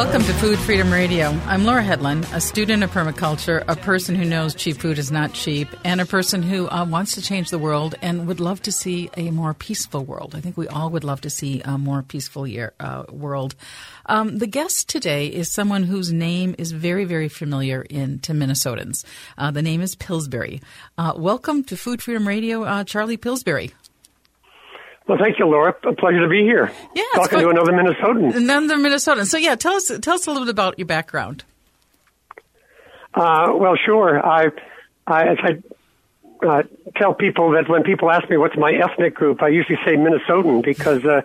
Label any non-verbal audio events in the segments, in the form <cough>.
Welcome to Food Freedom Radio. I'm Laura Hedlund, a student of permaculture, a person who knows cheap food is not cheap, and a person who uh, wants to change the world and would love to see a more peaceful world. I think we all would love to see a more peaceful year, uh, world. Um, the guest today is someone whose name is very, very familiar in to Minnesotans. Uh, the name is Pillsbury. Uh, welcome to Food Freedom Radio, uh, Charlie Pillsbury. Well, thank you, Laura. A pleasure to be here. Yeah, talking to another Minnesotan. Another Minnesotan. So, yeah, tell us tell us a little bit about your background. Uh, well, sure. I, I as I uh, tell people that when people ask me what's my ethnic group, I usually say Minnesotan because uh,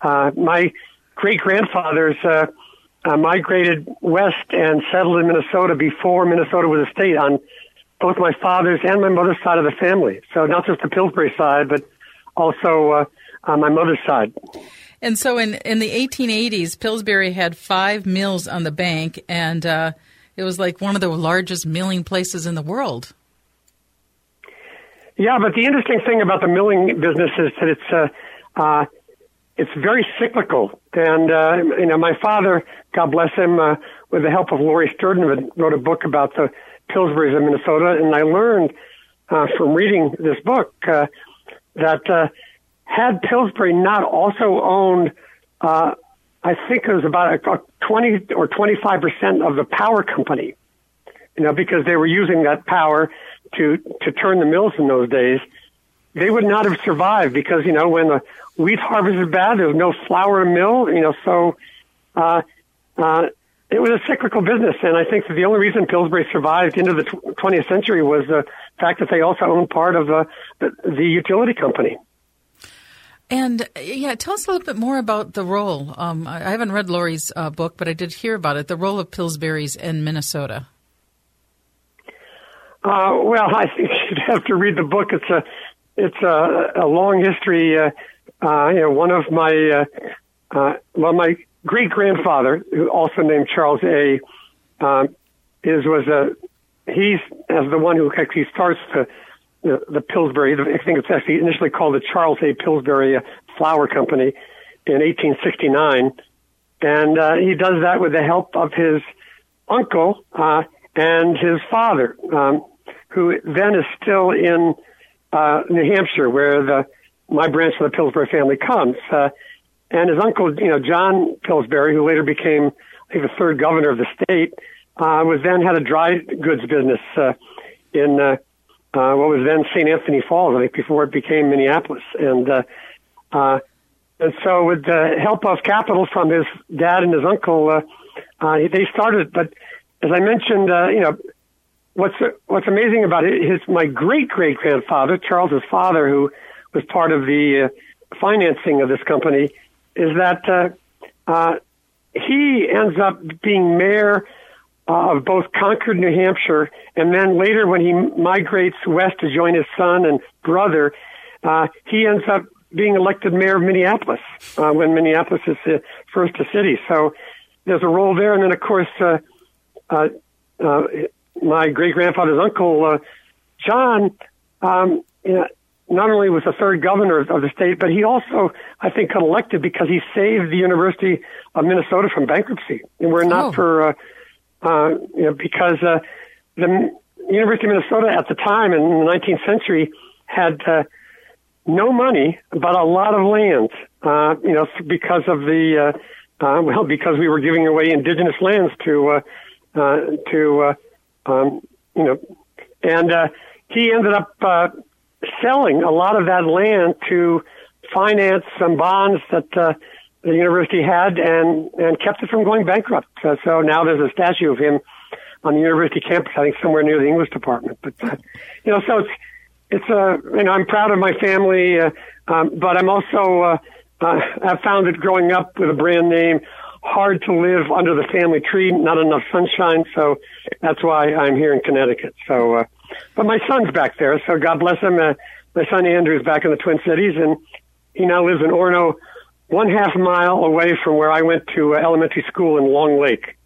uh, my great grandfathers uh, uh, migrated west and settled in Minnesota before Minnesota was a state on both my father's and my mother's side of the family. So not just the Pillsbury side, but also uh, on my mother's side. And so in, in the 1880s, Pillsbury had five mills on the bank, and uh, it was like one of the largest milling places in the world. Yeah, but the interesting thing about the milling business is that it's uh, uh, it's very cyclical. And uh, you know, my father, God bless him, uh, with the help of Lori Sturdevant, wrote a book about the Pillsburys of Minnesota, and I learned uh, from reading this book uh, that uh, had Pillsbury not also owned, uh, I think it was about a, a 20 or 25 percent of the power company, you know, because they were using that power to to turn the mills in those days. They would not have survived because you know when the wheat harvest is bad, there's no flour to mill, you know, so. Uh, uh, it was a cyclical business, and I think that the only reason Pillsbury survived into the 20th century was the fact that they also own part of uh, the, the utility company. And yeah, tell us a little bit more about the role. Um, I haven't read Lori's uh, book, but I did hear about it. The role of Pillsbury's in Minnesota. Uh, well, <laughs> I think you'd have to read the book. It's a it's a, a long history. Uh, uh, you know, one of my uh, uh, well, my great grandfather, who also named Charles A, um, is was a he's as the one who actually starts the the, the Pillsbury. I think it's actually initially called the Charles A. Pillsbury uh, Flour Company in 1869, and uh, he does that with the help of his uncle uh, and his father, um, who then is still in uh, New Hampshire, where the my branch of the Pillsbury family comes. Uh, and his uncle, you know, John Pillsbury, who later became, I think, the third governor of the state, uh, was then had a dry goods business uh, in uh, uh, what was then St. Anthony Falls, I think, before it became Minneapolis. And uh, uh, and so, with the help of capital from his dad and his uncle, uh, uh, they started. But as I mentioned, uh, you know, what's what's amazing about it, his my great great grandfather, Charles's father, who was part of the uh, financing of this company is that uh, uh, he ends up being mayor uh, of both Concord, New Hampshire, and then later when he migrates west to join his son and brother, uh, he ends up being elected mayor of Minneapolis uh, when Minneapolis is the first a city. So there's a role there, and then of course uh, uh, uh, my great grandfather's uncle uh, John. Um, you know, not only was the third governor of the state, but he also, I think, got elected because he saved the University of Minnesota from bankruptcy. And we're not oh. for, uh, uh, you know, because uh, the University of Minnesota at the time in the 19th century had uh, no money, but a lot of land, uh, you know, because of the, uh, uh, well, because we were giving away indigenous lands to, uh, uh, to, uh, um, you know, and uh, he ended up. Uh, selling a lot of that land to finance some bonds that uh, the university had and and kept it from going bankrupt. Uh, so now there's a statue of him on the university campus, I think somewhere near the English department. But uh, you know, so it's it's a uh, you know I'm proud of my family, uh, um, but I'm also uh, uh, I've found it growing up with a brand name hard to live under the family tree, not enough sunshine. So that's why I'm here in Connecticut. So. Uh, but my son's back there, so God bless him. Uh, my son Andrew's back in the Twin Cities, and he now lives in Orono, one half mile away from where I went to uh, elementary school in Long Lake.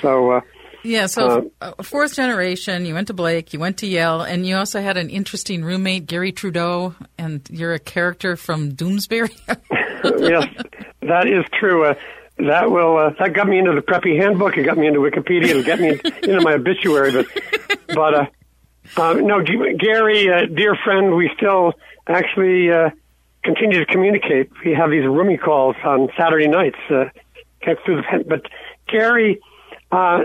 So. Uh, yeah, so uh, uh, fourth generation, you went to Blake, you went to Yale, and you also had an interesting roommate, Garry Trudeau, and you're a character from Doonesbury. <laughs> yes, that is true. Uh, that will uh, that got me into the preppy handbook. It got me into Wikipedia. It got me into my obituary. But but uh, uh, no, Gary, uh, dear friend, we still actually uh, continue to communicate. We have these roomie calls on Saturday nights. Uh, through the but Garry, uh,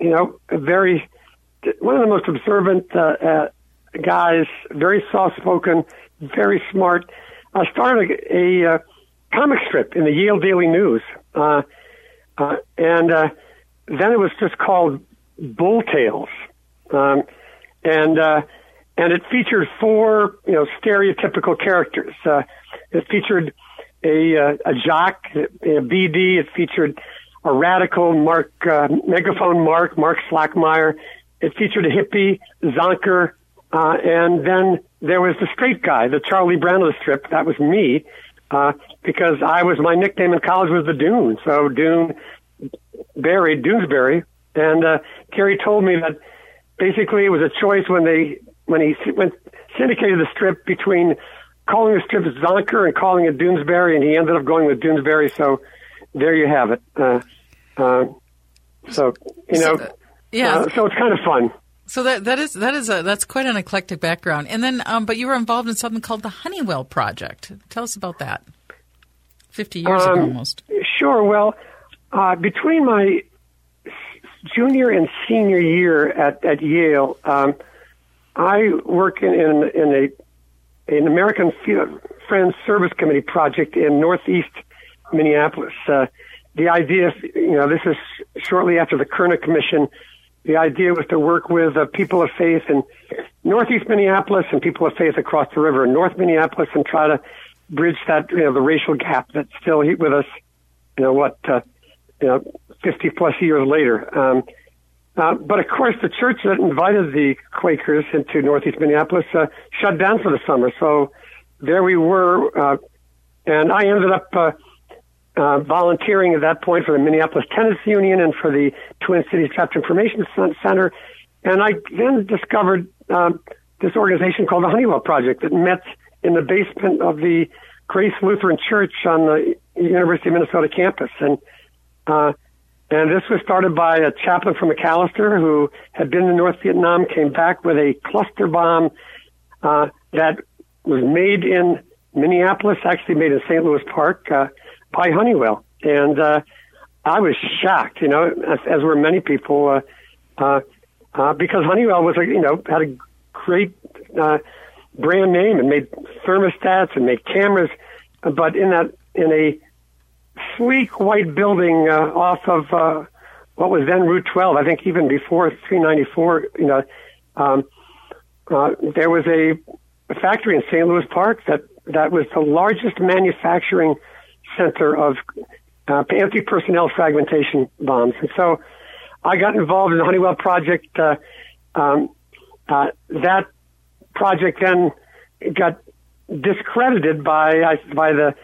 you know, very one of the most observant uh, uh, guys, very soft spoken, very smart. I started a, a uh, comic strip in the Yale Daily News, uh, uh, and uh, then it was just called Bull Tales, um, and uh, and it featured four you know stereotypical characters. Uh, it featured a uh, a jock, a BD. It featured a radical Mark uh, megaphone Mark Mark Slackmeyer. It featured a hippie Zonker, uh, and then there was the straight guy, the Charlie Brown of the strip. That was me, uh, because I was my nickname in college was the Dune. So Dune, Barry, Doonesbury, and uh, Garry told me that basically it was a choice when they when he went syndicated the strip between calling the strip Zonker and calling it Doonesbury, and he ended up going with Doonesbury. So there you have it. Uh, uh, so you know, so, yeah. Uh, so it's kind of fun. So that that is that is a that's quite an eclectic background. And then, um, but you were involved in something called the Honeywell Project. Tell us about that. Fifty years um, ago, almost. Sure. Well, uh, between my junior and senior year at at Yale, um, I work in in, in a an American Friends Service Committee project in Northeast Minneapolis. Uh, the idea, you know, this is shortly after the Kerner Commission the idea was to work with uh, people of faith in northeast Minneapolis and people of faith across the river in North Minneapolis and try to bridge that, you know, the racial gap that's still with us, you know, what, uh, you know, 50 plus years later. Um, uh, but of course, the church that invited the Quakers into Northeast Minneapolis uh, shut down for the summer. So there we were, uh, and I ended up uh, uh, volunteering at that point for the Minneapolis Tenants Union and for the Twin Cities Chapter Information Center. And I then discovered um, this organization called the Honeywell Project that met in the basement of the Grace Lutheran Church on the University of Minnesota campus. And uh, and this was started by a chaplain from Macalester who had been in North Vietnam, came back with a cluster bomb uh, that was made in Minneapolis, actually made in St. Louis Park. Uh, by Honeywell, and uh, I was shocked. You know, as, as were many people, uh, uh, uh, because Honeywell was you know had a great uh, brand name and made thermostats and made cameras, but in that in a sleek white building uh, off of uh, what was then Route 12, I think even before 394, you know, um, uh, there was a, factory in St. Louis Park that that was the largest manufacturing center of uh, anti-personnel fragmentation bombs. And so I got involved in the Honeywell project. Uh, um, uh, that project then got discredited by by the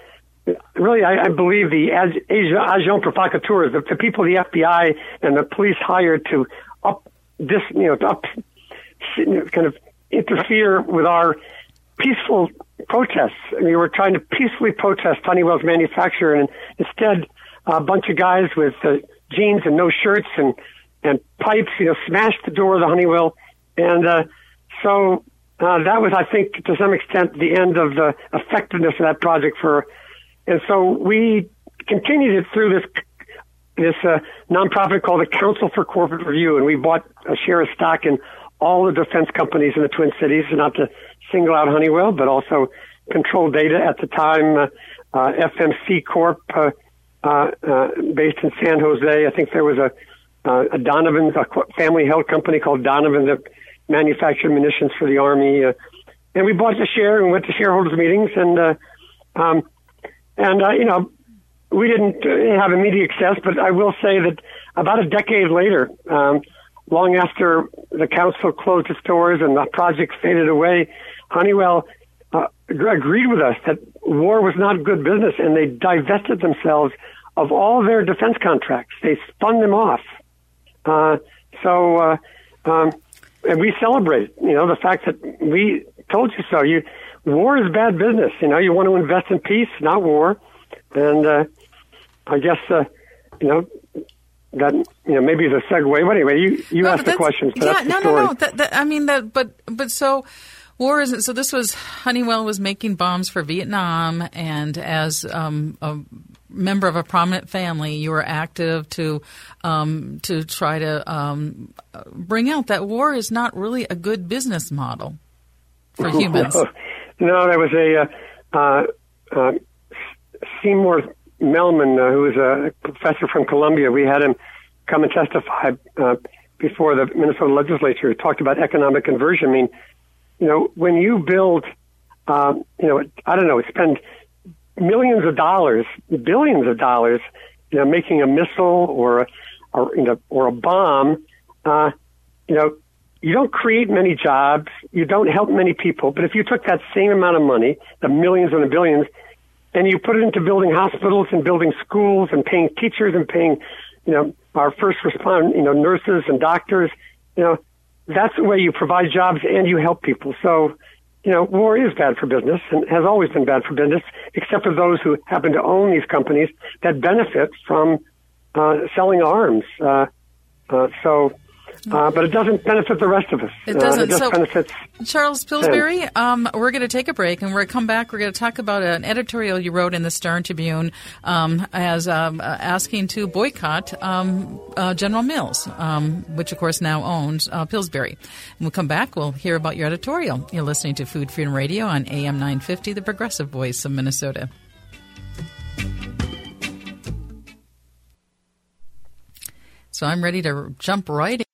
really I, I believe the agent provocateurs, the, the people the FBI and the police hired to up this you know to up kind of interfere with our peaceful protests. I mean, We were trying to peacefully protest Honeywell's manufacture, and instead, a bunch of guys with uh, jeans and no shirts and and pipes, you know, smashed the door of the Honeywell, and uh, so uh, that was, I think, to some extent, the end of the effectiveness of that project. For and so we continued it through this this uh, nonprofit called the Council for Corporate Review, and we bought a share of stock in all the defense companies in the Twin Cities, not to single out Honeywell, but also Control Data at the time, uh, uh, FMC Corp, uh, uh, uh, based in San Jose. I think there was a, a Donovan, a family held company called Donovan that manufactured munitions for the Army. And we bought the share and went to shareholders meetings and, um, and, uh, you know, we didn't uh, have immediate success, but I will say that about a decade later, um, long after the council closed its doors and the project faded away, Honeywell uh, agreed with us that war was not good business, and they divested themselves of all their defense contracts. They spun them off. Uh, so, uh, um, and we celebrate, you know, the fact that we told you so. You, war is bad business. You know, you want to invest in peace, not war. And uh, I guess uh, you know, that you know maybe the segue. But anyway, you you no, asked the question. So yeah, no, no, no, no. That, that, I mean that, but but so war isn't. So this was Honeywell was making bombs for Vietnam, and as um, a member of a prominent family, you were active to um, to try to um, bring out that war is not really a good business model for <laughs> humans. No, there was a uh, uh, uh Seymour Melman, uh, who was a professor from Columbia. We had him come and testify uh, before the Minnesota legislature. Talked about economic conversion. I mean, you know, when you build, um, you know, I don't know, spend millions of dollars, billions of dollars, you know, making a missile or a, or, you know, or a bomb, uh, you know, you don't create many jobs, you don't help many people, but if you took that same amount of money, the millions and the billions, and you put it into building hospitals and building schools and paying teachers and paying, you know, our first respond, you know, nurses and doctors, you know, that's the way you provide jobs and you help people. So, you know, war is bad for business and has always been bad for business, except for those who happen to own these companies that benefit from uh, selling arms. Uh, uh, so, uh, but it doesn't benefit the rest of us. It doesn't. Uh, it just so, Charles Pillsbury, um, we're going to take a break, and we're going to come back. We're going to talk about an editorial you wrote in the Star Tribune um, as um, uh, asking to boycott um, uh, General Mills, um, which of course now owns uh, Pillsbury. And we'll come back. We'll hear about your editorial. You're listening to Food Freedom Radio on AM 950, the progressive voice of Minnesota. So I'm ready to jump right in.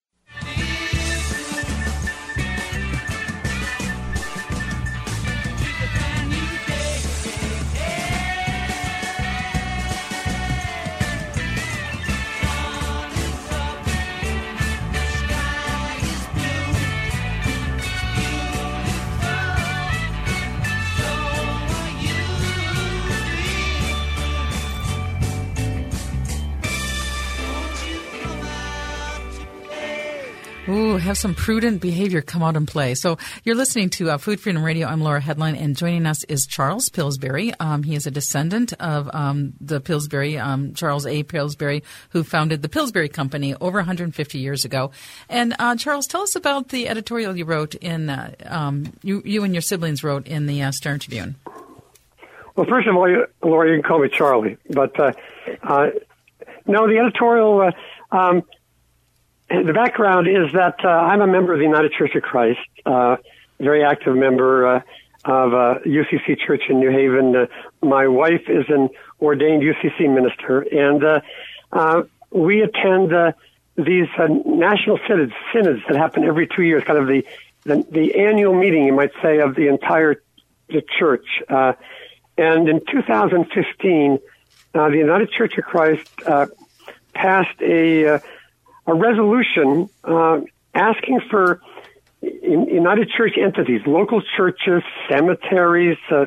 Have some prudent behavior come out and play. So you're listening to uh, Food Freedom Radio. I'm Laura Hedlund, and joining us is Charles Pillsbury. Um, he is a descendant of um, the Pillsbury, um, Charles A. Pillsbury, who founded the Pillsbury Company over 150 years ago. And uh, Charles, tell us about the editorial you wrote in, uh, um, you, you and your siblings wrote in the uh, Star Tribune. Well, first of all, Laura, you can call me Charlie, but uh, uh, no, the editorial. Um, the background is that uh, I'm a member of the United Church of Christ, uh, very active member uh, of uh, UCC Church in New Haven. Uh, my wife is an ordained UCC minister, and uh, uh, we attend uh, these uh, national synods, synods that happen every two years, kind of the, the, the annual meeting, you might say, of the entire the church. Uh, and in 2015, uh, the United Church of Christ uh, passed a uh, a resolution uh, asking for United Church entities, local churches, cemeteries, uh,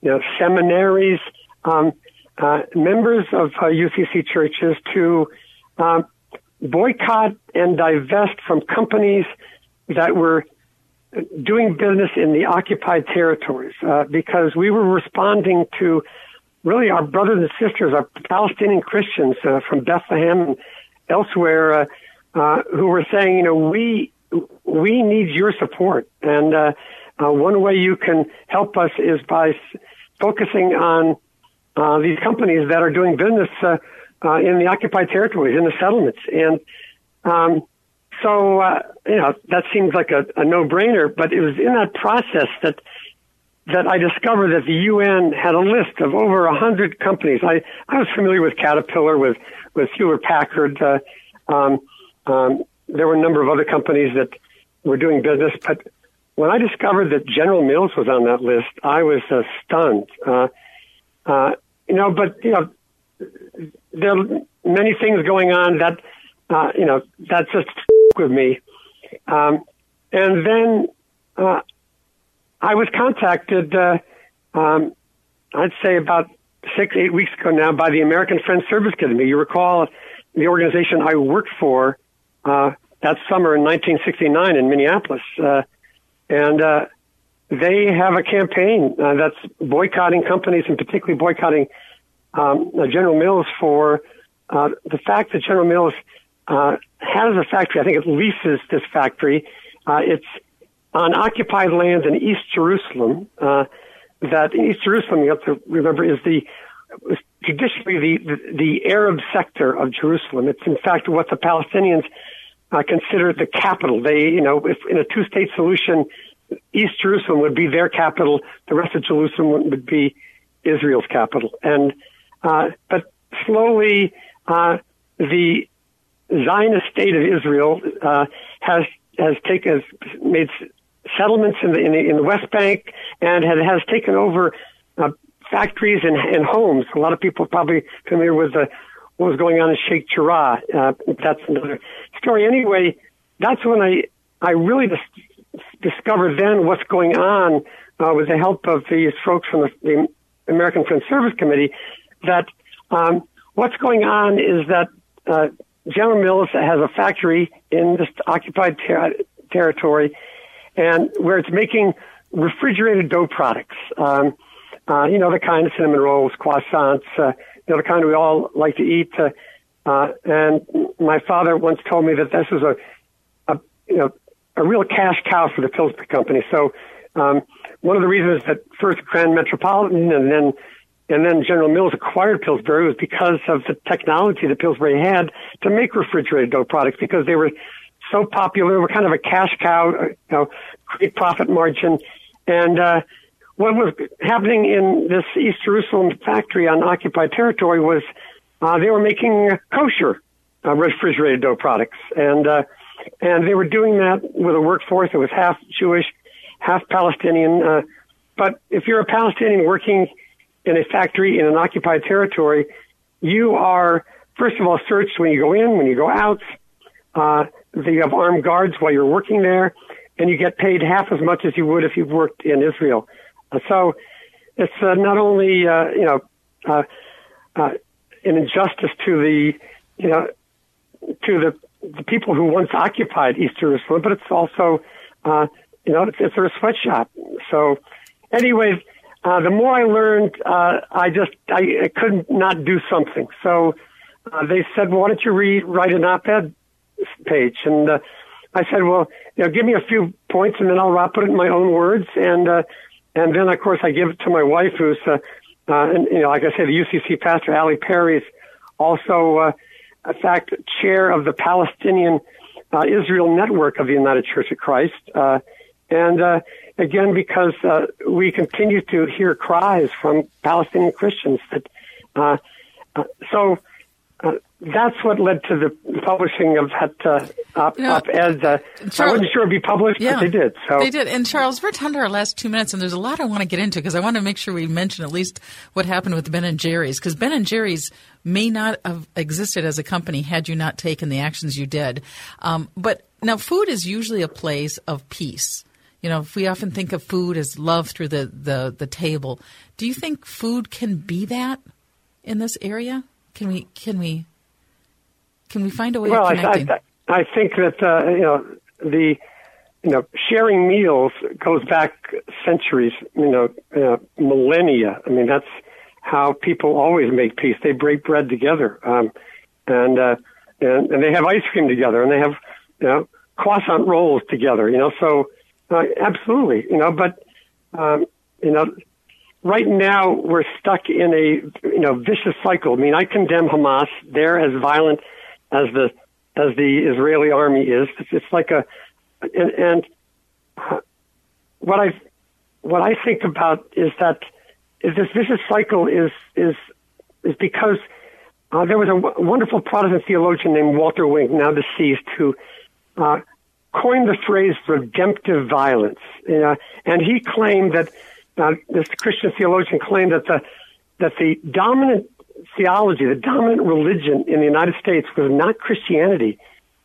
you know, seminaries, um, uh, members of uh, UCC churches to um, boycott and divest from companies that were doing business in the occupied territories uh, because we were responding to really our brothers and sisters, our Palestinian Christians uh, from Bethlehem elsewhere uh, uh, who were saying, you know, we we need your support, and uh, one way you can help us is by s- focusing on uh, these companies that are doing business in the occupied territories, in the settlements, and um, so uh, you know that seems like a, a no-brainer. But it was in that process that that I discovered that the UN had a list of over a hundred companies. I I was familiar with Caterpillar, with with Hewlett Packard. Uh, um, um, there were a number of other companies that were doing business, but when I discovered that General Mills was on that list, I was uh, stunned. Uh, uh, you know, but you know, there are many things going on that uh, you know that just <laughs> with me. Um, and then uh, I was contacted. Uh, um, I'd say about six, eight weeks ago now by the American Friends Service Academy. You recall the organization I worked for uh, that summer in 1969 in Minneapolis. Uh, and uh, they have a campaign uh, that's boycotting companies and particularly boycotting um, General Mills for uh, the fact that General Mills uh, has a factory, I think it leases this factory. Uh, it's on occupied lands in East Jerusalem. Uh, that in East Jerusalem, you have to remember, is the traditionally the, the, the Arab sector of Jerusalem. It's in fact what the Palestinians uh, consider the capital. They, you know, if in a two-state solution, East Jerusalem would be their capital. The rest of Jerusalem would be Israel's capital. And uh, but slowly, uh, the Zionist state of Israel uh, has has taken has made settlements in the, in the in the West Bank and has, has taken over uh, factories and, and homes. A lot of people are probably familiar with the, what was going on in Sheikh Jarrah. Uh, that's another story. Anyway, that's when I I really dis- discovered then what's going on uh, with the help of these folks from the, the American Friends Service Committee that um, what's going on is that uh, General Mills has a factory in this occupied ter- territory, and where it's making refrigerated dough products. Um, uh, you know, the kind of cinnamon rolls, croissants, uh, you know, the kind we all like to eat. Uh, uh, and my father once told me that this is a, a, you know, a real cash cow for the Pillsbury Company. So, um, one of the reasons that first Grand Metropolitan and then and then General Mills acquired Pillsbury was because of the technology that Pillsbury had to make refrigerated dough products because they were so popular. Were kind of a cash cow, you know, great profit margin. And, uh, what was happening in this East Jerusalem factory on occupied territory was, uh, they were making kosher, uh, refrigerated dough products. And, uh, and they were doing that with a workforce that was half Jewish, half Palestinian. Uh, but if you're a Palestinian working in a factory in an occupied territory, you are, first of all, searched when you go in, when you go out. Uh, have armed guards while you're working there, and you get paid half as much as you would if you worked in Israel. Uh, so it's uh, not only, uh, you know, uh, uh, an injustice to the, you know, to the, the people who once occupied East Jerusalem, but it's also, uh, you know, it's, it's a sweatshop. So anyway, uh, the more I learned, I just I, I couldn't not do something. So they said, well, "Why don't you read write an op-ed page?" And uh, I said, "Well, you know, give me a few points, and then I'll wrap it in my own words." And uh, and then, of course, I give it to my wife, who's uh, uh, and, you know, like I said, the UCC pastor, Allie Perry, is also, uh, in fact, chair of the Palestinian uh, Israel Network of the United Church of Christ. Uh, and uh, again, because uh, we continue to hear cries from Palestinian Christians that, uh, uh, so that's what led to the publishing of that uh, op- you know, op-ed. Uh, Charles, I wasn't sure it'd be published, yeah, but they did. So they did. And Charles, we're down to our last two minutes, and there's a lot I want to get into because I want to make sure we mention at least what happened with Ben and Jerry's because Ben and Jerry's may not have existed as a company had you not taken the actions you did. Um, but now, food is usually a place of peace. You know, if we often think of food as love through the, the, the table, do you think food can be that in this area? Can we can we can we find a way well, of connecting? I, I, I think that uh, you know the you know sharing meals goes back centuries, you know, uh, millennia. I mean, that's how people always make peace. They break bread together, um, and uh, and and they have ice cream together, and they have you know croissant rolls together. You know, so uh, absolutely, you know, but um, you know, right now we're stuck in a you know vicious cycle. I mean, I condemn Hamas. They're as violent as the as the Israeli army is. It's, it's like a and, and what I what I think about is that is this vicious cycle is is is because uh, there was a w- wonderful Protestant theologian named Walter Wink, now deceased, who uh, coined the phrase redemptive violence. Uh, and he claimed that, uh, this Christian theologian claimed that the, that the dominant theology, the dominant religion in the United States was not Christianity.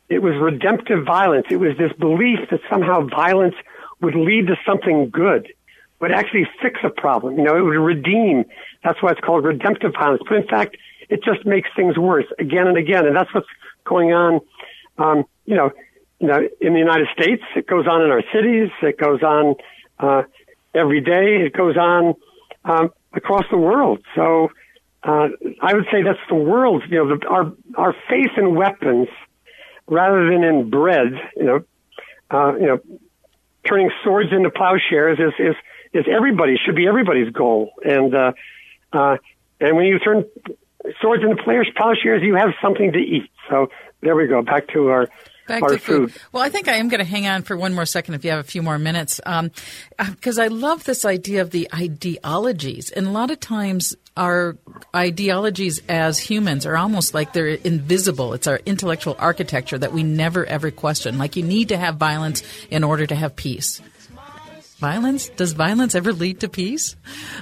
It was redemptive violence. It was this belief that somehow violence would lead to something good, would actually fix a problem. You know, it would redeem. That's why it's called redemptive violence. But in fact, it just makes things worse again and again. And that's what's going on. Um, you know, you know, in the United States, it goes on in our cities, it goes on uh, every day, it goes on um, across the world. So uh, I would say that's the world's, you know, the, our our faith in weapons rather than in bread, you know, uh, you know, turning swords into plowshares is is is everybody should be everybody's goal. And uh, uh, and when you turn swords into plowshares, you have something to eat. So there we go. Back to our Back to food. food. Well, I think I am going to hang on for one more second if you have a few more minutes, because um, uh, I love this idea of the ideologies. And a lot of times, our ideologies as humans are almost like they're invisible. It's our intellectual architecture that we never ever question. Like you need to have violence in order to have peace. Violence? Does violence ever lead to peace?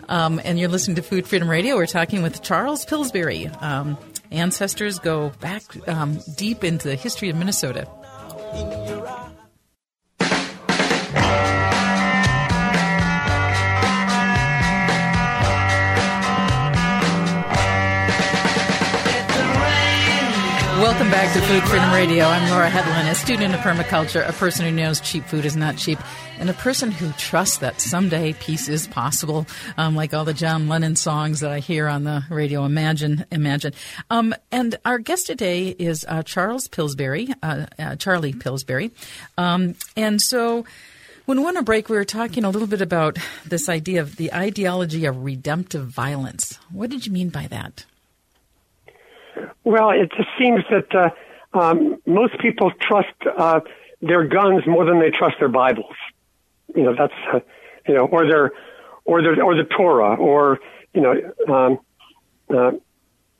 Um, and you're listening to Food Freedom Radio. We're talking with Charles Pillsbury. Um, ancestors go back um, deep into the history of Minnesota in your eyes. Welcome back to Food Freedom Radio. I'm Laura Hedlund, a student of permaculture, a person who knows cheap food is not cheap, and a person who trusts that someday peace is possible, um, like all the John Lennon songs that I hear on the radio. Imagine, imagine. Um, and our guest today is uh, Charles Pillsbury, uh, uh, Charlie Pillsbury. Um, and so, when we went on break, we were talking a little bit about this idea of the ideology of redemptive violence. What did you mean by that? Well, it just seems that uh, um, most people trust uh, their guns more than they trust their Bibles. You know, that's uh, you know, or their or their or the Torah, or you know, um, uh,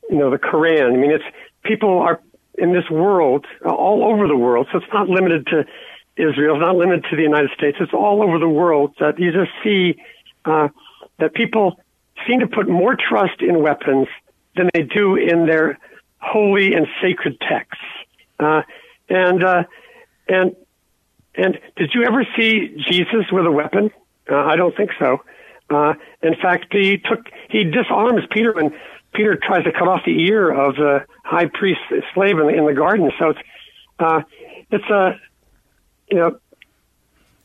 you know, the Koran. I mean, it's people are in this world, uh, all over the world. So it's not limited to Israel. It's not limited to the United States. It's all over the world that you just see uh, that people seem to put more trust in weapons than they do in their holy and sacred texts. Uh, and uh, and and did you ever see Jesus with a weapon? Uh, I don't think so. Uh, in fact, he took he disarms Peter when Peter tries to cut off the ear of the high priest's slave in the, in the garden. So it's uh, it's a uh, you know,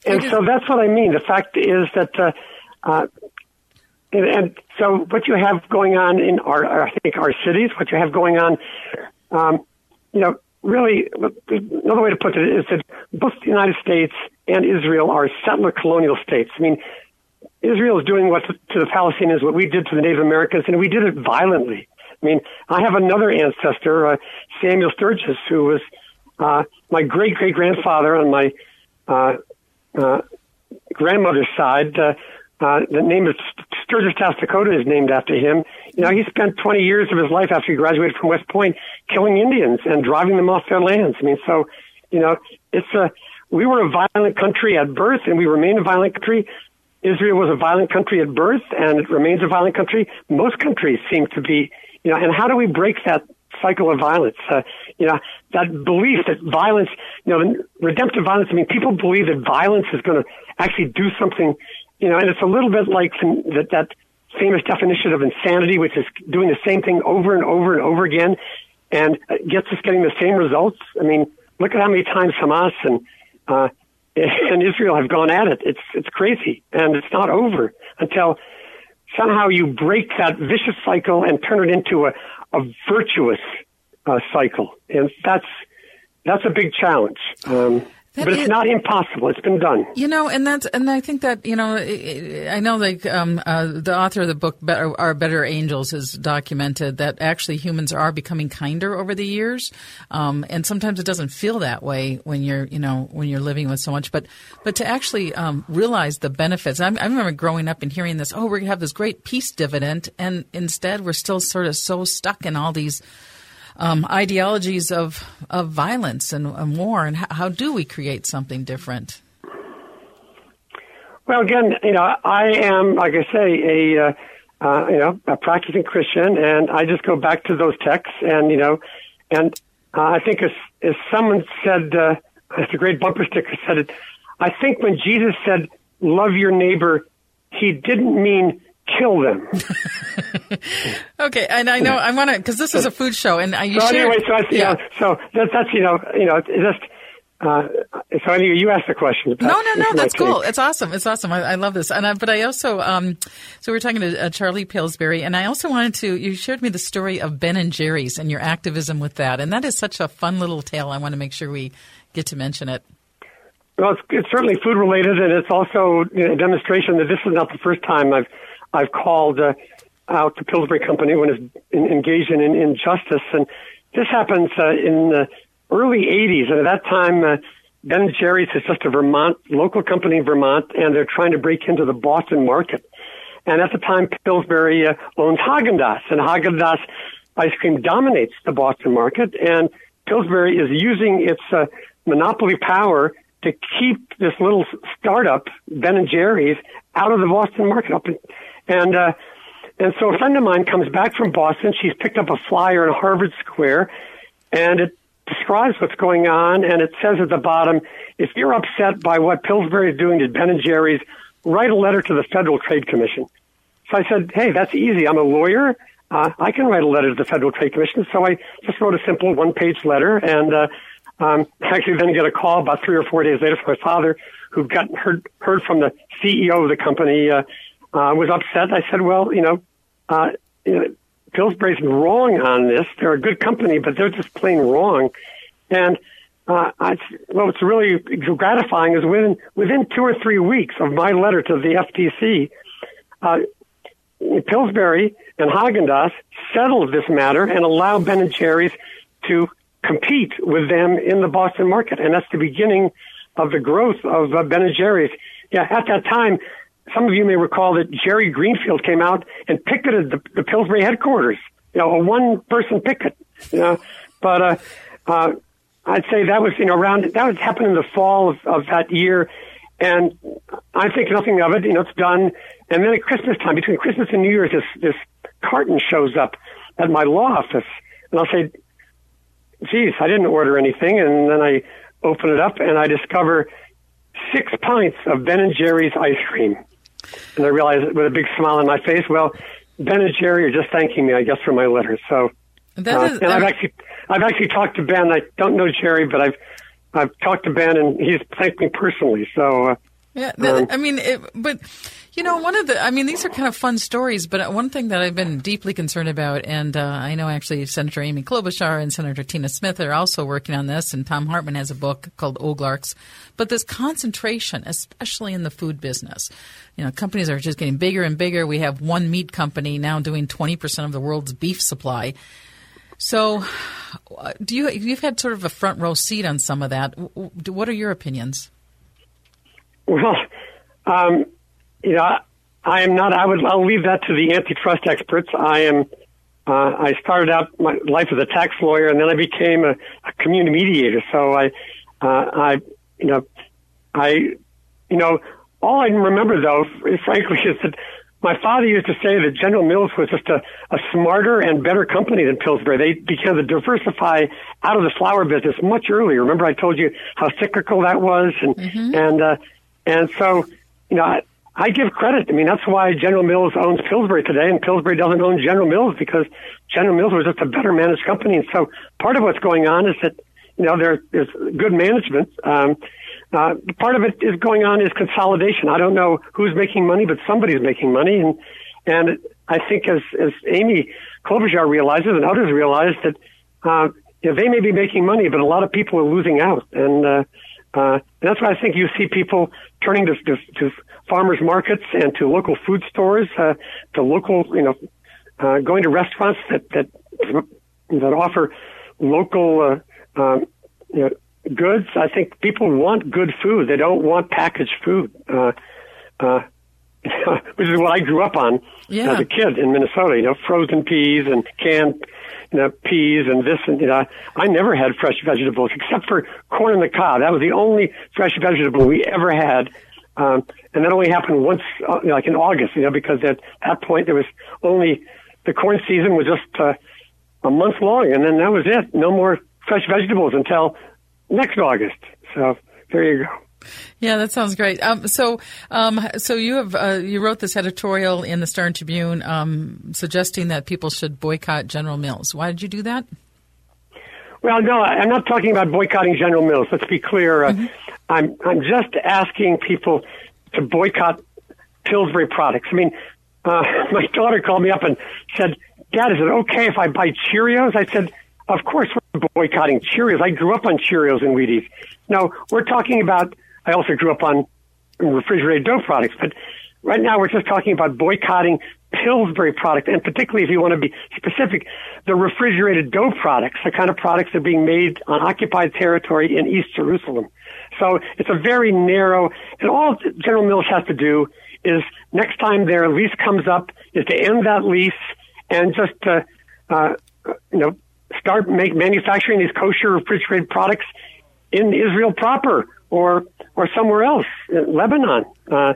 and so that's what I mean. The fact is that uh, uh, and, and so what you have going on in our, I think, our cities, what you have going on, um, you know, really, another way to put it is that both the United States and Israel are settler colonial states. I mean, Israel is doing what to the Palestinians what we did to the Native Americans, and we did it violently. I mean, I have another ancestor, uh, Samuel Sturgis, who was uh, my great great grandfather on my uh, uh, grandmother's side. Uh, uh, the name of Sturgis, South Dakota is named after him. You know, he spent 20 years of his life after he graduated from West Point killing Indians and driving them off their lands. I mean, so, you know, it's a, we were a violent country at birth and we remain a violent country. Israel was a violent country at birth and it remains a violent country. Most countries seem to be, you know, and how do we break that cycle of violence? Uh, you know, that belief that violence, you know, redemptive violence, I mean, people believe that violence is going to actually do something you know, and it's a little bit like some, that, that famous definition of insanity, which is doing the same thing over and over and over again and gets us getting the same results. I mean, look at how many times Hamas and, uh, <laughs> and Israel have gone at it. It's, it's crazy and it's not over until somehow you break that vicious cycle and turn it into a, a virtuous uh, cycle. And that's, that's a big challenge. Um, that but it's is, not impossible. It's been done. You know, and that's and I think that you know, I know like um, uh, the author of the book Better, "Our Better Angels" has documented that actually humans are becoming kinder over the years, um, and sometimes it doesn't feel that way when you're you know when you're living with so much. But but to actually um, realize the benefits, I, I remember growing up and hearing this. Oh, we're gonna have this great peace dividend, and instead we're still sort of so stuck in all these um, ideologies of of violence and, and war, and how, how, do we create something different? Well, again, you know, I am, like I say, a uh, uh, you know a practicing Christian, and I just go back to those texts, and you know, and uh, I think as as someone said, uh, as a great bumper sticker said it, I think when Jesus said, "Love your neighbor," he didn't mean kill them. <laughs> okay, and I know I want to because this is a food show, and I. so anyway, so I, yeah. Know, so that, that's you know you know just uh, so anyway, you asked the question. No, no, no. That's cool. It's awesome. It's awesome. I, I love this. And I, but I also, um, so we are talking to uh, Charlie Pillsbury, and I also wanted to. You shared me the story of Ben and Jerry's and your activism with that, and that is such a fun little tale. I want to make sure we get to mention it. Well, it's, it's certainly food related, and it's also a demonstration that this is not the first time I've I've called uh, out the Pillsbury Company when it's in, engaged in, in injustice, and this happens uh, in the early '80s, and at that time. Uh, Ben Jerry's is just a Vermont local company in Vermont, and they're trying to break into the Boston market. And at the time, Pillsbury uh, owned Haagen-Dazs, and Haagen-Dazs ice cream dominates the Boston market. And Pillsbury is using its uh, monopoly power to keep this little startup, Ben and Jerry's, out of the Boston market. Up and uh, and so a friend of mine comes back from Boston. She's picked up a flyer in Harvard Square, and it describes what's going on, and it says at the bottom, if you're upset by what Pillsbury is doing to Ben and Jerry's, write a letter to the Federal Trade Commission. So I said, hey, that's easy. I'm a lawyer. Uh, I can write a letter to the Federal Trade Commission. So I just wrote a simple one-page letter, and uh, um, actually then get a call about three or four days later from my father, who got heard heard from the CEO of the company, uh, uh, was upset. I said, well, you know, uh, you know Pillsbury's wrong on this. They're a good company, but they're just plain wrong. And uh, I, well, what's really gratifying is within within two or three weeks of my letter to the FTC, uh, Pillsbury and Haagen-Dazs settled this matter and allowed Ben and Jerry's to compete with them in the Boston market, and that's the beginning of the growth of uh, Ben and Jerry's. Yeah, at that time, some of you may recall that Jerry Greenfield came out and picketed the, the Pillsbury headquarters. You know, a one-person picket. You know, but uh, uh, I'd say that was you know around that was happened in the fall of, of that year, and I think nothing of it. You know, it's done. And then at Christmas time, between Christmas and New Year's, this this carton shows up at my law office, and I'll say, "Geez, I didn't order anything." And then I open it up, and I discover six pints of Ben and Jerry's ice cream. And I realized with a big smile on my face, well, Ben and Jerry are just thanking me, I guess, for my letter. So, uh, is, and I've actually, I've actually talked to Ben. I don't know Jerry, but I've, I've talked to Ben, and he's thanked me personally. So, uh, yeah, that, um, I mean, it, but you know, one of the, I mean, these are kind of fun stories, but one thing that I've been deeply concerned about, and uh, I know actually Senator Amy Klobuchar and Senator Tina Smith are also working on this, and Thom Hartmann has a book called Oglarks, but this concentration, especially in the food business. You know, companies are just getting bigger and bigger. We have one meat company now doing 20% of the world's beef supply. So, do you, you've had sort of a front row seat on some of that. What are your opinions? Well, um, you know, I am not. I would. I'll leave that to the antitrust experts. I am. Uh, I started out my life as a tax lawyer, and then I became a, a community mediator. So I, uh, I, you know, I, you know, all I remember though, frankly, <laughs> is that my father used to say that General Mills was just a, a smarter and better company than Pillsbury. They began to diversify out of the flour business much earlier. Remember, I told you how cyclical that was, and mm-hmm. and uh, and so, you know, I, give credit. I mean, that's why General Mills owns Pillsbury today, and Pillsbury doesn't own General Mills because General Mills was just a better managed company. And so, part of what's going on is that you know there, there's good management. Um, uh, part of it is going on is consolidation. I don't know who's making money, but somebody's making money, and and I think as as Amy Klobuchar realizes and others realize that uh, you know, they may be making money, but a lot of people are losing out, and uh, uh, and that's why I think you see people turning to, to, to farmers markets and to local food stores, uh, to local, you know, uh, going to restaurants that that that offer local uh, um, you know, goods. I think people want good food. They don't want packaged food. Uh, uh, <laughs> which is what I grew up on yeah. as a kid in Minnesota. You know, frozen peas and canned you know, peas and this and you know, I never had fresh vegetables except for corn on the cob. That was the only fresh vegetable we ever had. Um, and that only happened once, uh, like in August, you know, because at that point there was only the corn season was just uh, a month long, and then that was it. No more fresh vegetables until next August. So there you go. Yeah, that sounds great. Um, so, um, so you have uh, you wrote this editorial in the Star and Tribune um, suggesting that people should boycott General Mills. Why did you do that? Well, no, I'm not talking about boycotting General Mills. Let's be clear. Uh, mm-hmm. I'm I'm just asking people to boycott Pillsbury products. I mean, uh, <laughs> my daughter called me up and said, "Dad, is it okay if I buy Cheerios?" I said, "Of course we're boycotting Cheerios. I grew up on Cheerios and Wheaties. Now, we're talking about. I also grew up on refrigerated dough products, but right now we're just talking about boycotting Pillsbury product, and particularly if you want to be specific, the refrigerated dough products, the kind of products that are being made on occupied territory in East Jerusalem. So it's a very narrow, and all General Mills has to do is next time their lease comes up is to end that lease and just to, uh, you know, start make manufacturing these kosher refrigerated products in Israel proper or or somewhere else, Lebanon. Uh,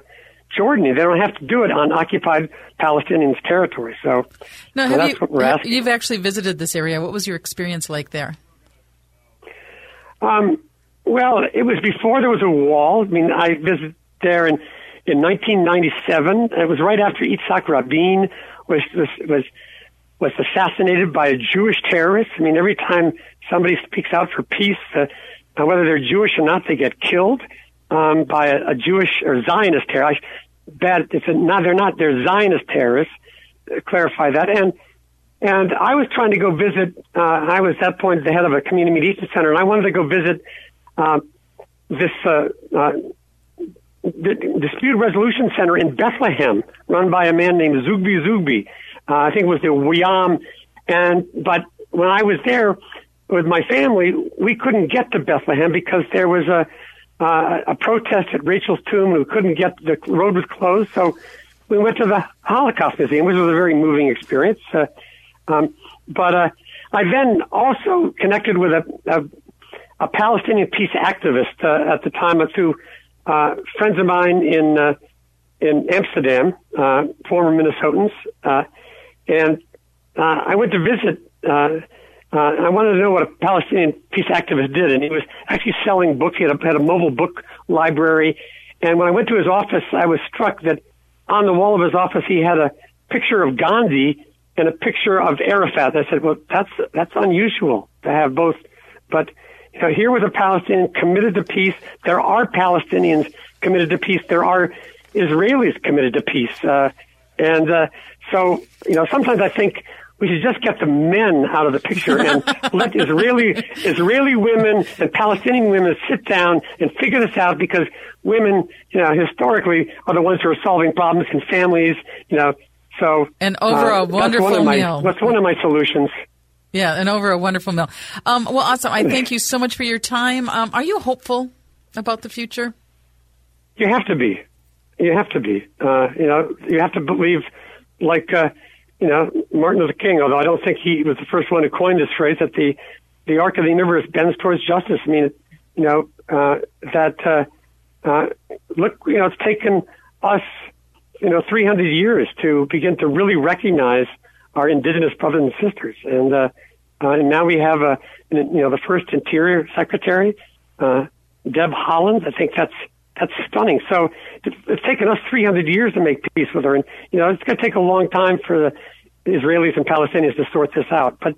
Jordan. They don't have to do it on occupied Palestinians' territory. So, no, so that's you, what we're asking. You've actually visited this area. What was your experience like there? Um, well, it was before there was a wall. I mean, I visited there in in 1997. It was right after Yitzhak Rabin was was was, was assassinated by a Jewish terrorist. I mean, every time somebody speaks out for peace, uh, whether they're Jewish or not, they get killed um, by a, a Jewish or Zionist terrorist. Bad. It's a. They're not. They're Zionist terrorists. Uh, clarify that. And and I was trying to go visit. Uh, I was at that point the head of a community mediation center, and I wanted to go visit this uh, uh, dispute resolution center in Bethlehem, run by a man named Zoughbi Zoughbi. Uh, I think it was the Wi'am. And but when I was there with my family, we couldn't get to Bethlehem because there was a uh, a protest at Rachel's tomb we couldn't get the road was closed. So we went to the Holocaust Museum, which was a very moving experience. Uh, um, but uh, I then also connected with a, a, a Palestinian peace activist uh, at the time through uh, friends of mine in uh, in Amsterdam, uh, former Minnesotans, uh, and uh, I went to visit. Uh, uh, I wanted to know what a Palestinian peace activist did, and he was actually selling books. He had a, had a mobile book library, and when I went to his office, I was struck that on the wall of his office he had a picture of Gandhi and a picture of Arafat. I said, "Well, that's that's unusual to have both." But you know, here was a Palestinian committed to peace. There are Palestinians committed to peace. There are Israelis committed to peace, uh, and uh, so you know, sometimes I think we should just get the men out of the picture and <laughs> let Israeli Israeli women and Palestinian women sit down and figure this out because women, you know, historically are the ones who are solving problems in families, you know. So and over uh, a wonderful that's one my, meal. That's one of my solutions. Yeah, and over a wonderful meal. Um, well, awesome. I thank you so much for your time. Um, are you hopeful about the future? You have to be. You have to be. Uh, you know, you have to believe, like. Uh, you know, Martin Luther King, although I don't think he was the first one who coined this phrase, that the, the arc of the universe bends towards justice. I mean, you know, uh, that, uh, uh, look, you know, it's taken us, you know, 300 years to begin to really recognize our indigenous brothers and sisters. And, uh, uh, and now we have, a, you know, the first interior secretary, uh, Deb Haaland. I think that's, that's stunning. So it's, taken us 300 years to make peace with her, and you know it's going to take a long time for the Israelis and Palestinians to sort this out. But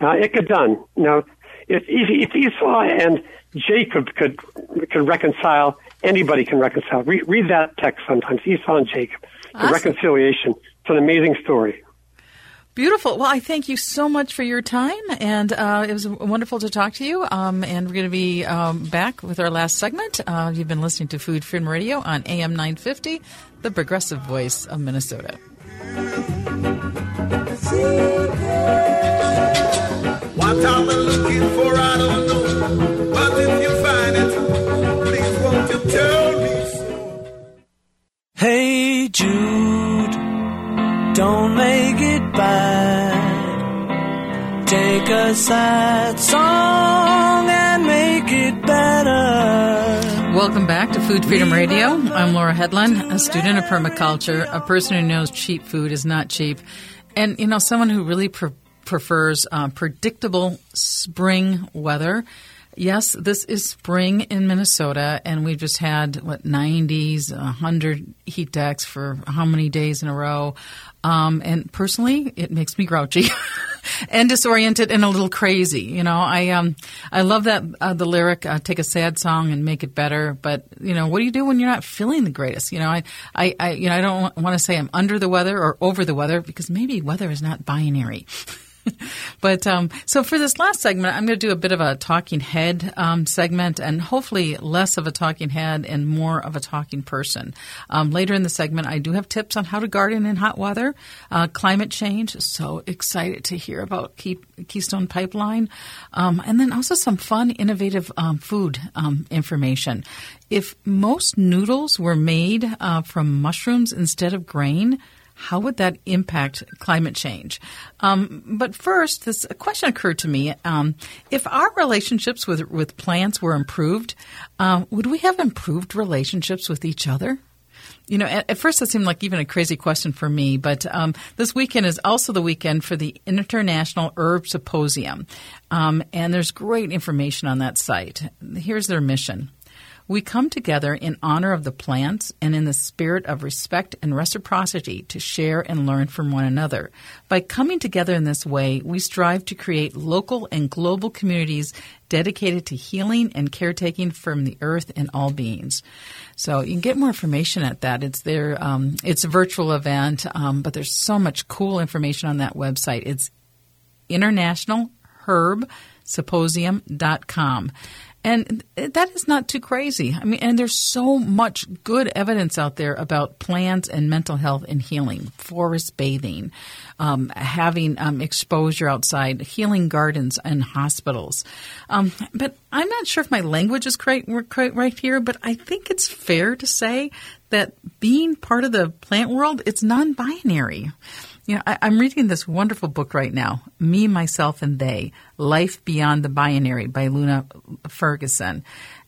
uh, it got done. You know, if, if Esau and Jacob could could reconcile, anybody can reconcile. Re- read that text sometimes. Esau and Jacob, the reconciliation. It's an amazing story. Beautiful. Well, I thank you so much for your time, and uh, it was wonderful to talk to you. Um, and we're going to be um, back with our last segment. Uh, you've been listening to Food Freedom Radio on AM 950, the progressive voice of Minnesota. What I'm looking for, I don't know. But if you find it, please won't you tell me so? Hey, Jude, don't make it bad. Take a sad song and make it better. Welcome back to Food Freedom Radio. I'm Laura Hedlund, a student of permaculture, a person who knows cheap food is not cheap, and you know someone who really pre- prefers uh, predictable spring weather. Yes, this is spring in Minnesota, and we've just had what 90s, 100 heat decks for how many days in a row. Um, and personally, it makes me grouchy. <laughs> and disoriented and a little crazy. You know, I um I love that uh, the lyric uh, "Take a sad song and make it better," but you know, what do you do when you're not feeling the greatest? You know, I I, I you know I don't want to say I'm under the weather or over the weather because maybe weather is not binary. <laughs> <laughs> but um, so for this last segment, I'm going to do a bit of a talking head um, segment and hopefully less of a talking head and more of a talking person. Um, later in the segment, I do have tips on how to garden in hot weather, uh, climate change. So excited to hear about Keystone Pipeline. Um, and then also some fun, innovative um, food um, information. If most noodles were made uh, from mushrooms instead of grain, how would that impact climate change? Um, but first, this question occurred to me: um, if our relationships with with plants were improved, uh, would we have improved relationships with each other? You know, at, at, first it seemed like even a crazy question for me, but um, this weekend is also the weekend for the International Herb Symposium, um, and there's great information on that site. Here's their mission. We come together in honor of the plants and in the spirit of respect and reciprocity to share and learn from one another. By coming together in this way, we strive to create local and global communities dedicated to healing and caretaking from the earth and all beings. So you can get more information at that. It's there. Um, it's a virtual event, um, but there's so much cool information on that website. It's internationalherbsymposium.com. And that is not too crazy. I mean, and there's so much good evidence out there about plants and mental health and healing, forest bathing, um, having um, exposure outside, healing gardens and hospitals. Um, but I'm not sure if my language is quite, quite right here, but I think it's fair to say that being part of the plant world, it's non-binary. You know, I, am reading this wonderful book right now, Me, Myself, and They Life Beyond the Binary by Luna Ferguson.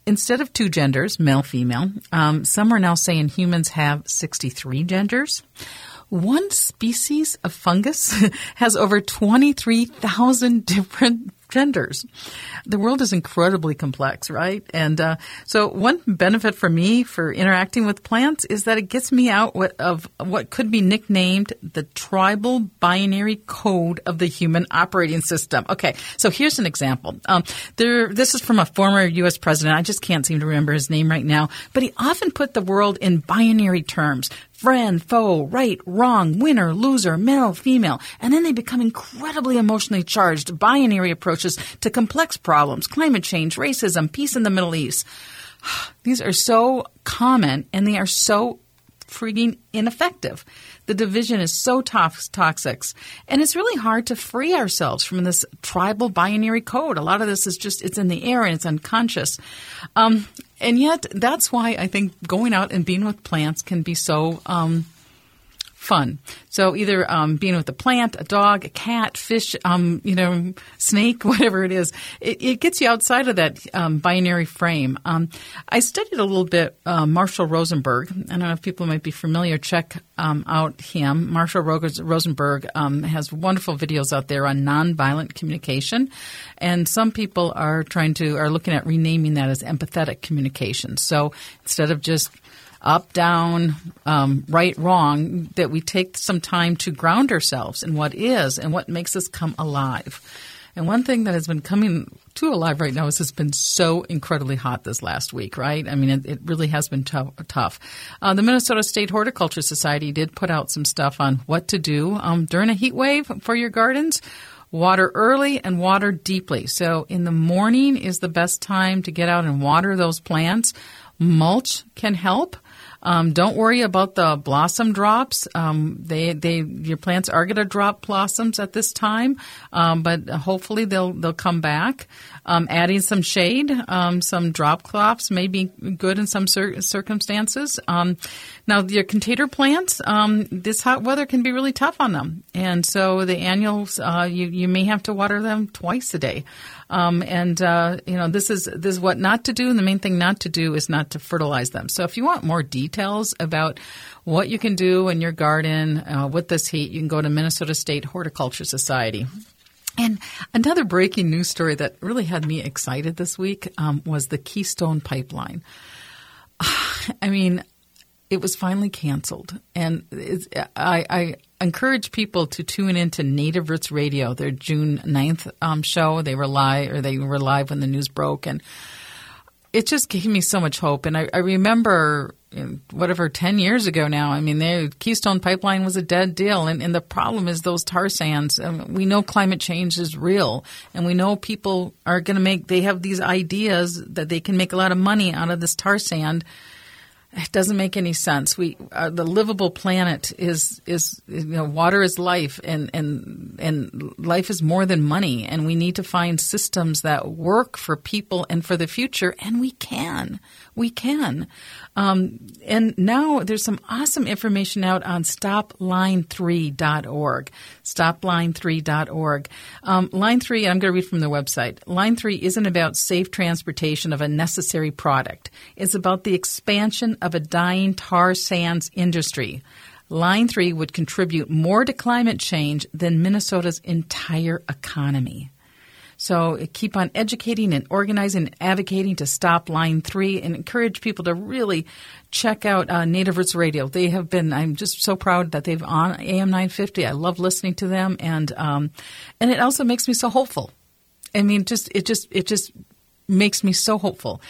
Instead of two genders, male, female, um, some are now saying humans have 63 genders. One species of fungus <laughs> has over 23,000 different genders. The world is incredibly complex, right? And uh, so, one benefit for me for interacting with plants is that it gets me out of what could be nicknamed the tribal binary code of the human operating system. Okay, so here's an example. Um, there, this is from a former U.S. president. I just can't seem to remember his name right now, but he often put the world in binary terms friend, foe, right, wrong, winner, loser, male, female. And then they become incredibly emotionally charged binary approaches to complex problems, climate change, racism, peace in the Middle East. <sighs> These are so common and they are so freaking ineffective. The division is so toxic. And it's really hard to free ourselves from this tribal binary code. A lot of this is just, it's in the air and it's unconscious. Um, and yet, that's why I think going out and being with plants can be so um, fun. So either um, being with a plant, a dog, a cat, fish, um, you know, snake, <laughs> whatever it is, it, it gets you outside of that um, binary frame. Um, I studied a little bit uh, Marshall Rosenberg. I don't know if people might be familiar. Check um, out him. Marshall Rosenberg um, has wonderful videos out there on nonviolent communication, and some people are trying to are looking at renaming that as empathetic communication. So instead of just up, down, um, right, wrong, that we take some time to ground ourselves in what is and what makes us come alive. And one thing that has been coming to alive right now is it's been so incredibly hot this last week, right? I mean, it, it really has been tough. tough. Uh, the Minnesota State Horticulture Society did put out some stuff on what to do um, during a heat wave for your gardens. Water early and water deeply. So in the morning is the best time to get out and water those plants. Mulch can help. Um, don't worry about the blossom drops. Um, they, they, your plants are going to drop blossoms at this time, um, but hopefully they'll they'll come back. Um, adding some shade, um, some drop cloths may be good in some cir- circumstances. Um, now, your container plants, this hot weather can be really tough on them, and so the annuals, uh, you you may have to water them twice a day. Um, and uh, you know this is this is what not to do, and the main thing not to do is not to fertilize them. So if you want more details about what you can do in your garden uh, with this heat, you can go to Minnesota State Horticulture Society. And another breaking news story that really had me excited this week um, was the Keystone Pipeline. <sighs> I mean, it was finally canceled, and I, I, encourage people to tune into Native Roots Radio, their June 9th um, show. They were live, or they were live when the news broke, and it just gave me so much hope. And I, I remember whatever 10 years ago now i mean the keystone pipeline was a dead deal and, and the problem is those tar sands um, we know climate change is real and we know people are going to make they have these ideas that they can make a lot of money out of this tar sand it doesn't make any sense. We uh, the livable planet is is you know water is life and and and life is more than money and we need to find systems that work for people and for the future and we can we can. Um, and now there's some awesome information out on stopline3.org. Stopline3.org. Um, line 3, I'm going to read from the website. Line 3 isn't about safe transportation of a necessary product. It's about the expansion of a dying tar sands industry. Line 3 would contribute more to climate change than Minnesota's entire economy. So keep on educating and organizing and advocating to stop line three and encourage people to really check out uh, Native Roots Radio. They have been, I'm just so proud that they've on AM 950. I love listening to them and, um, and it also makes me so hopeful. I mean, just, it just, it just makes me so hopeful.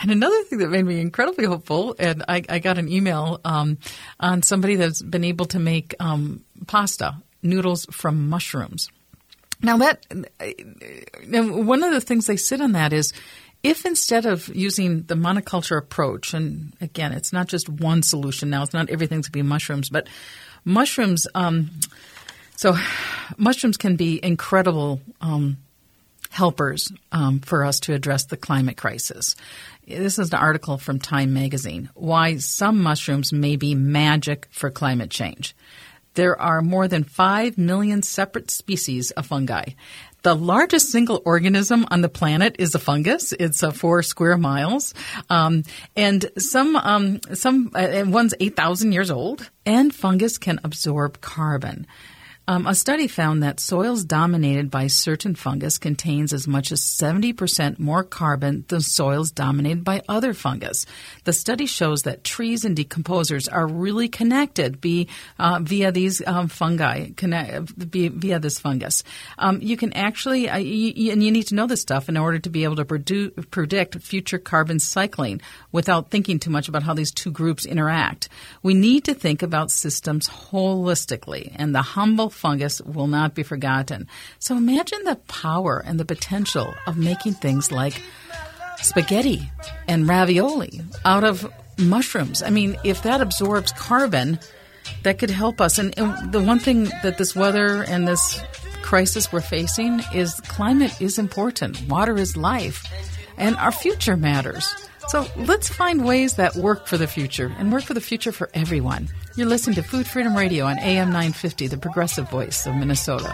And another thing that made me incredibly hopeful, and I, I got an email um, on somebody that's been able to make um, pasta noodles from mushrooms. Now that one of the things they sit on that is if instead of using the monoculture approach, and again, it's not just one solution now, it's not everything to be mushrooms, but mushrooms. Um, so, <sighs> mushrooms can be incredible um, helpers um, for us to address the climate crisis. This is an article from Time Magazine. Why some mushrooms may be magic for climate change there are more than 5 million separate species of fungi. The largest single organism on the planet is a fungus. It's uh, four square miles, um, and some um, some uh, one's eight thousand years old. And fungus can absorb carbon. Um, a study found that soils dominated by certain fungus contains as much as 70% more carbon than soils dominated by other fungus. The study shows that trees and decomposers are really connected be, uh, via these um, fungi, connect, via this fungus. Um, you can actually, uh, and you need to know this stuff in order to be able to produ- predict future carbon cycling without thinking too much about how these two groups interact. We need to think about systems holistically, and the humble fungus will not be forgotten. So imagine the power and the potential of making things like spaghetti and ravioli out of mushrooms. I mean, if that absorbs carbon, that could help us. And, and, the one thing that this weather and this crisis we're facing is climate is important. Water is life, and our future matters. So let's find ways that work for the future and work for the future for everyone. You're listening to Food Freedom Radio on AM 950, the progressive voice of Minnesota.